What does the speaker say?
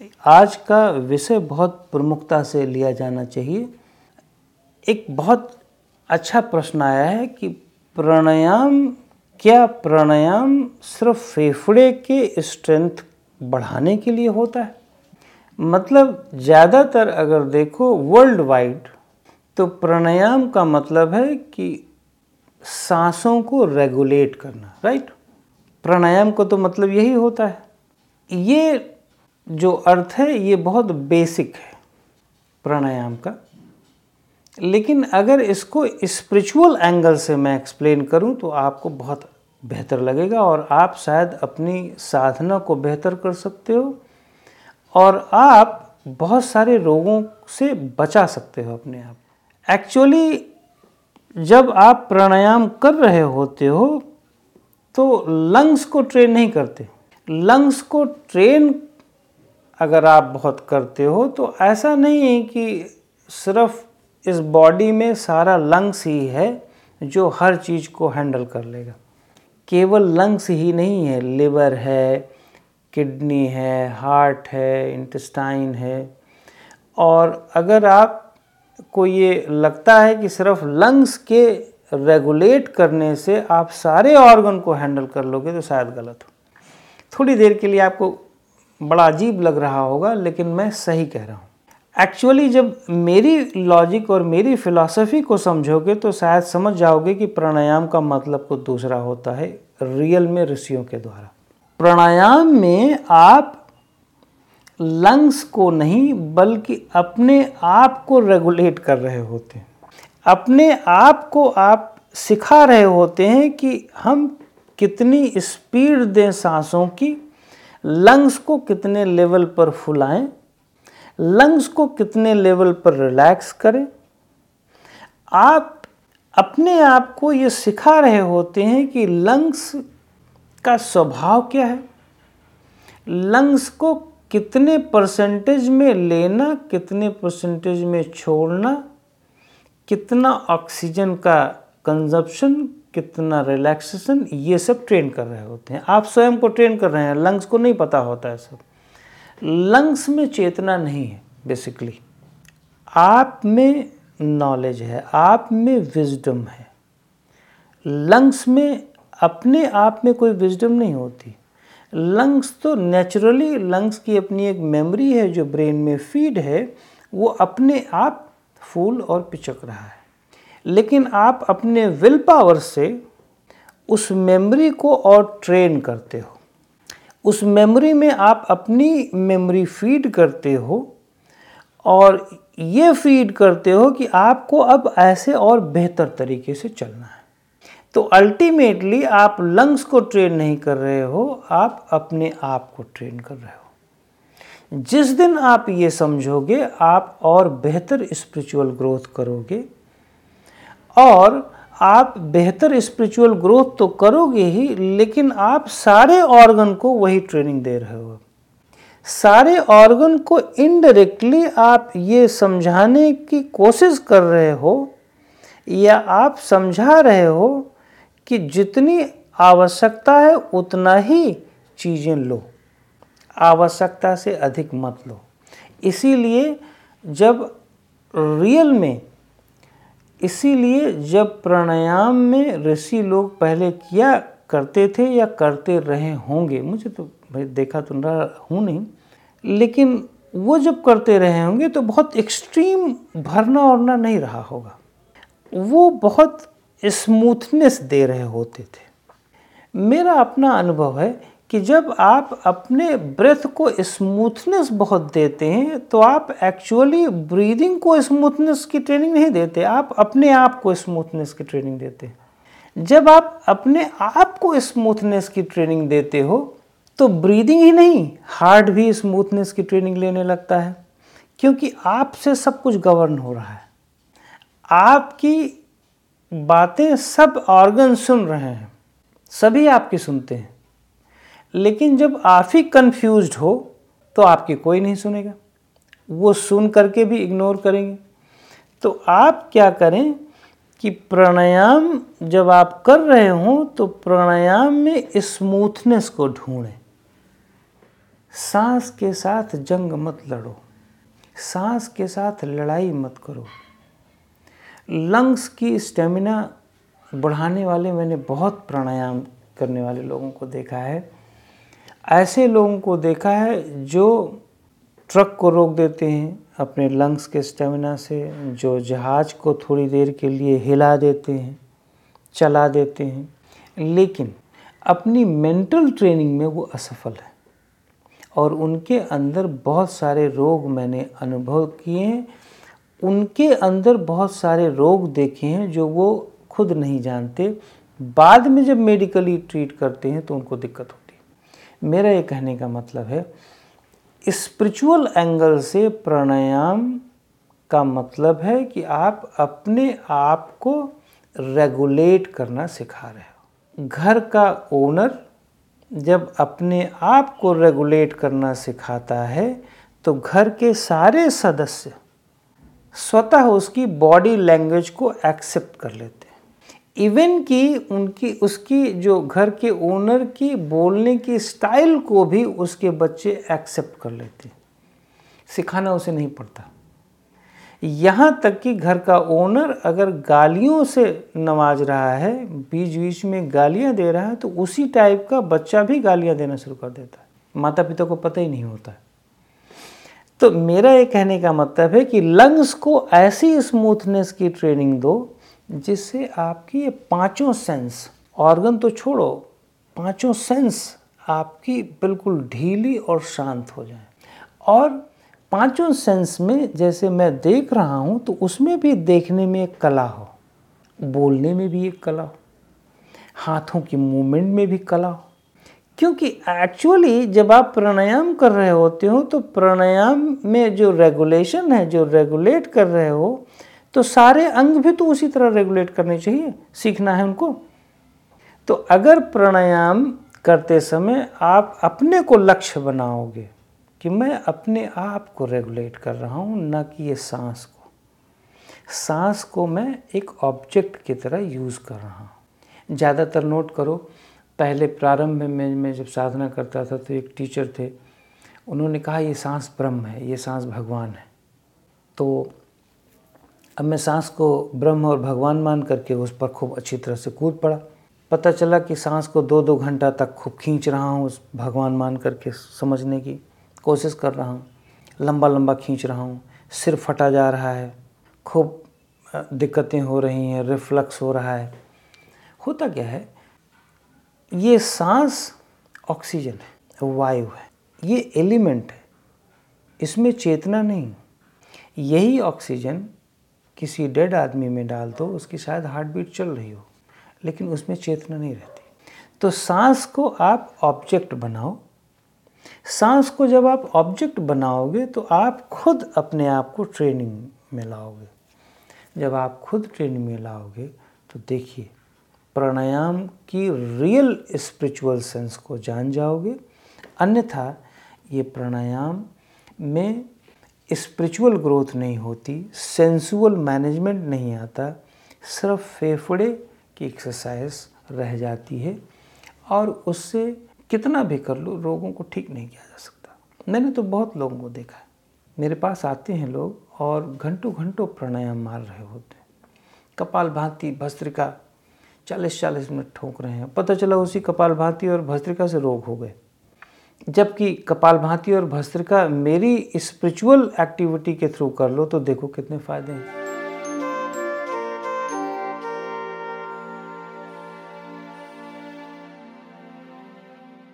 आज का विषय बहुत प्रमुखता से लिया जाना चाहिए। एक बहुत अच्छा प्रश्न आया है कि प्राणायाम, क्या प्राणायाम सिर्फ़ फेफड़े के स्ट्रेंथ बढ़ाने के लिए होता है? मतलब ज़्यादातर अगर देखो वर्ल्ड वाइड तो प्राणायाम का मतलब है कि सांसों को रेगुलेट करना राइट प्राणायाम को तो मतलब यही होता है। ये जो अर्थ है, ये बहुत बेसिक है, प्राणायाम का। लेकिन अगर इसको स्पिरिचुअल एंगल से मैं एक्सप्लेन करूँ तो आपको बहुत बेहतर लगेगा और आप शायद अपनी साधना को बेहतर कर सकते हो और आप बहुत सारे रोगों से बचा सकते हो अपने आप। एक्चुअली जब आप प्राणायाम कर रहे होते हो तो लंग्स को ट्रेन नहीं करते। लंग्स को ट्रेन अगर आप बहुत करते हो तो ऐसा नहीं है कि सिर्फ़ इस बॉडी में सारा लंग्स ही है जो हर चीज़ को हैंडल कर लेगा। केवल लंग्स ही नहीं है। लिवर है किडनी है हार्ट है इंटेस्टाइन है। और अगर आप, को ये लगता है कि सिर्फ़ लंग्स के रेगुलेट करने से आप सारे ऑर्गन को हैंडल कर लोगे तो शायद गलत हो। थोड़ी देर के लिए आपको बड़ा अजीब लग रहा होगा, लेकिन मैं सही कह रहा हूँ। एक्चुअली जब मेरी लॉजिक और मेरी फिलॉसफी को समझोगे तो शायद समझ जाओगे कि प्राणायाम का मतलब कुछ दूसरा होता है रियल में ऋषियों के द्वारा। प्राणायाम में आप लंग्स को नहीं, बल्कि अपने आप को रेगुलेट कर रहे होते हैं। अपने आप को आप सिखा रहे होते हैं कि हम कितनी स्पीड दें सांसों की लंग्स को कितने लेवल पर फुलाएँ, लंग्स को कितने लेवल पर रिलैक्स करें। आप अपने आप को ये सिखा रहे होते हैं कि लंग्स का स्वभाव क्या है, लंग्स को कितने परसेंटेज में लेना, कितने परसेंटेज में छोड़ना, कितना ऑक्सीजन का कंजप्शन कितना रिलैक्सेशन ये सब ट्रेन कर रहे होते हैं। आप स्वयं को ट्रेन कर रहे हैं लंग्स को नहीं पता होता है सब। लंग्स में चेतना नहीं है बेसिकली आप में नॉलेज है, आप में विजडम है। लंग्स में, अपने आप में कोई विजडम नहीं होती। लंग्स तो नेचुरली लंग्स की अपनी एक मेमोरी है जो ब्रेन में फ़ीड है, वो अपने आप फूल और पिचक रहा है। लेकिन आप अपने विल पावर से उस मेमोरी को और ट्रेन करते हो। उस मेमोरी में आप अपनी मेमोरी फ़ीड करते हो और ये फ़ीड करते हो कि आपको अब ऐसे और बेहतर तरीके से चलना है। तो अल्टीमेटली आप लंग्स को ट्रेन नहीं कर रहे हो, आप अपने आप को ट्रेन कर रहे हो। जिस दिन आप ये समझोगे, आप और बेहतर स्पिरिचुअल ग्रोथ करोगे और आप बेहतर स्पिरिचुअल ग्रोथ तो करोगे ही, लेकिन आप सारे ऑर्गन को वही ट्रेनिंग दे रहे हो। सारे ऑर्गन को इनडायरेक्टली आप ये समझाने की कोशिश कर रहे हो, या आप समझा रहे हो कि जितनी आवश्यकता है उतना ही चीज़ें लो। आवश्यकता से अधिक मत लो। इसीलिए जब रियल में इसीलिए जब प्राणायाम में ऋषि लोग पहले किया करते थे या करते रहे होंगे, मुझे तो भाई देखा तो रहा, हूँ नहीं, लेकिन वो जब करते रहे होंगे तो बहुत एक्सट्रीम भरना औरना नहीं रहा होगा। वो बहुत स्मूथनेस दे रहे होते थे। मेरा अपना अनुभव है कि जब आप अपने ब्रेथ को स्मूथनेस बहुत देते हैं तो आप एक्चुअली ब्रीदिंग को स्मूथनेस की ट्रेनिंग नहीं देते, आप अपने आप को स्मूथनेस की ट्रेनिंग देते हैं। जब आप अपने आप को स्मूथनेस की ट्रेनिंग देते हो तो ब्रीदिंग ही नहीं हार्ट भी स्मूथनेस की ट्रेनिंग लेने लगता है, क्योंकि आपसे सब कुछ गवर्न हो रहा है। आपकी बातें सब ऑर्गन सुन रहे हैं, सभी आपकी सुनते हैं। लेकिन जब आप ही कन्फ्यूज़ हो तो आपकी कोई नहीं सुनेगा। वो सुन करके भी इग्नोर करेंगे। तो आप क्या करें कि प्राणायाम जब आप कर रहे हो तो प्राणायाम में स्मूथनेस को ढूंढें। सांस के साथ जंग मत लड़ो। सांस के साथ लड़ाई मत करो। लंग्स की स्टेमिना बढ़ाने वाले, मैंने बहुत प्राणायाम करने वाले लोगों को देखा है। ऐसे लोगों को देखा है जो ट्रक को रोक देते हैं, अपने लंग्स के स्टेमिना से, जो जहाज़ को थोड़ी देर के लिए हिला देते हैं, चला देते हैं। लेकिन अपनी मेंटल ट्रेनिंग में वो असफल है। और उनके अंदर बहुत सारे रोग मैंने अनुभव किए हैं। उनके अंदर बहुत सारे रोग देखे हैं जो वो खुद नहीं जानते। बाद में जब मेडिकली ट्रीट करते हैं तो उनको दिक्कत होती है। मेरा ये कहने का मतलब है स्पिरिचुअल एंगल से प्राणायाम का मतलब है कि आप अपने आप को रेगुलेट करना सिखा रहे हो। घर का ओनर जब अपने आप को रेगुलेट करना सिखाता है तो घर के सारे सदस्य स्वतः उसकी बॉडी लैंग्वेज को एक्सेप्ट कर लेते हैं। इवन कि उनकी, उसकी जो घर के ओनर की बोलने की स्टाइल को भी उसके बच्चे एक्सेप्ट कर लेते सिखाना उसे नहीं पड़ता। यहाँ तक कि घर का ओनर अगर गालियों से नवाज़ रहा है बीच बीच में गालियाँ दे रहा है तो उसी टाइप का बच्चा भी गालियाँ देना शुरू कर देता है। माता पिता को पता ही नहीं होता। तो मेरा ये कहने का मतलब है कि लंग्स को ऐसी स्मूथनेस की ट्रेनिंग दो जिससे आपकी ये पाँचों सेंस ऑर्गन तो छोड़ो, पाँचों सेंस आपकी बिल्कुल ढीली और शांत हो जाए। और पाँचों सेंस में जैसे मैं देख रहा हूँ तो उसमें भी देखने में एक कला हो, बोलने में भी एक कला हो, हाथों की मूवमेंट में भी कला हो। क्योंकि एक्चुअली जब आप प्राणायाम कर रहे होते हो तो प्राणायाम में जो रेगुलेशन है, जो रेगुलेट कर रहे हो तो सारे अंग भी तो उसी तरह रेगुलेट करने चाहिए, सीखना है उनको। तो अगर प्राणायाम करते समय आप अपने को लक्ष्य बनाओगे कि मैं अपने आप को रेगुलेट कर रहा हूँ, न कि ये सांस को। सांस को मैं एक ऑब्जेक्ट की तरह यूज़ कर रहा हूँ। ज़्यादातर नोट करो, पहले प्रारंभ में मैं जब साधना करता था तो एक टीचर थे, उन्होंने कहा, ये सांस ब्रह्म है, ये सांस भगवान है। तो अब मैं सांस को ब्रह्म और भगवान मान करके उस पर खूब अच्छी तरह से कूद पड़ा। पता चला कि सांस को दो दो घंटा तक खूब खींच रहा हूँ उस भगवान मान करके समझने की कोशिश कर रहा हूँ। लंबा लंबा खींच रहा हूँ, सिर फटा जा रहा है, खूब दिक्कतें हो रही हैं, रिफ्लक्स हो रहा है। होता क्या है, ये सांस ऑक्सीजन है, वायु है, ये एलिमेंट है, इसमें चेतना नहीं। यही ऑक्सीजन किसी डेड आदमी में डाल दो, उसकी शायद हार्ट बीट चल रही हो, लेकिन उसमें चेतना नहीं रहती। तो सांस को आप ऑब्जेक्ट बनाओ। सांस को जब आप ऑब्जेक्ट बनाओगे तो आप खुद अपने आप को ट्रेनिंग में लाओगे। जब आप खुद ट्रेनिंग में लाओगे तो देखिए, प्राणायाम की रियल स्पिरिचुअल सेंस को जान जाओगे। अन्यथा, ये प्राणायाम में स्पिरिचुअल ग्रोथ नहीं होती सेंसुअल मैनेजमेंट नहीं आता, सिर्फ़ फेफड़े की एक्सरसाइज रह जाती है और उससे कितना भी कर लो, रोगों को ठीक नहीं किया जा सकता। मैंने तो बहुत लोगों को देखा है। मेरे पास आते हैं लोग और घंटों घंटों प्राणायाम मार रहे होते हैं। कपाल भांति भस्त्रिका चालीस चालीस मिनट ठोक रहे हैं। पता चला उसी कपाल भांति और भस्त्रिका से रोग हो गए। जबकि कपाल भांति और भस्त्रिका मेरी स्पिरिचुअल एक्टिविटी के थ्रू कर लो तो देखो कितने फ़ायदे हैं।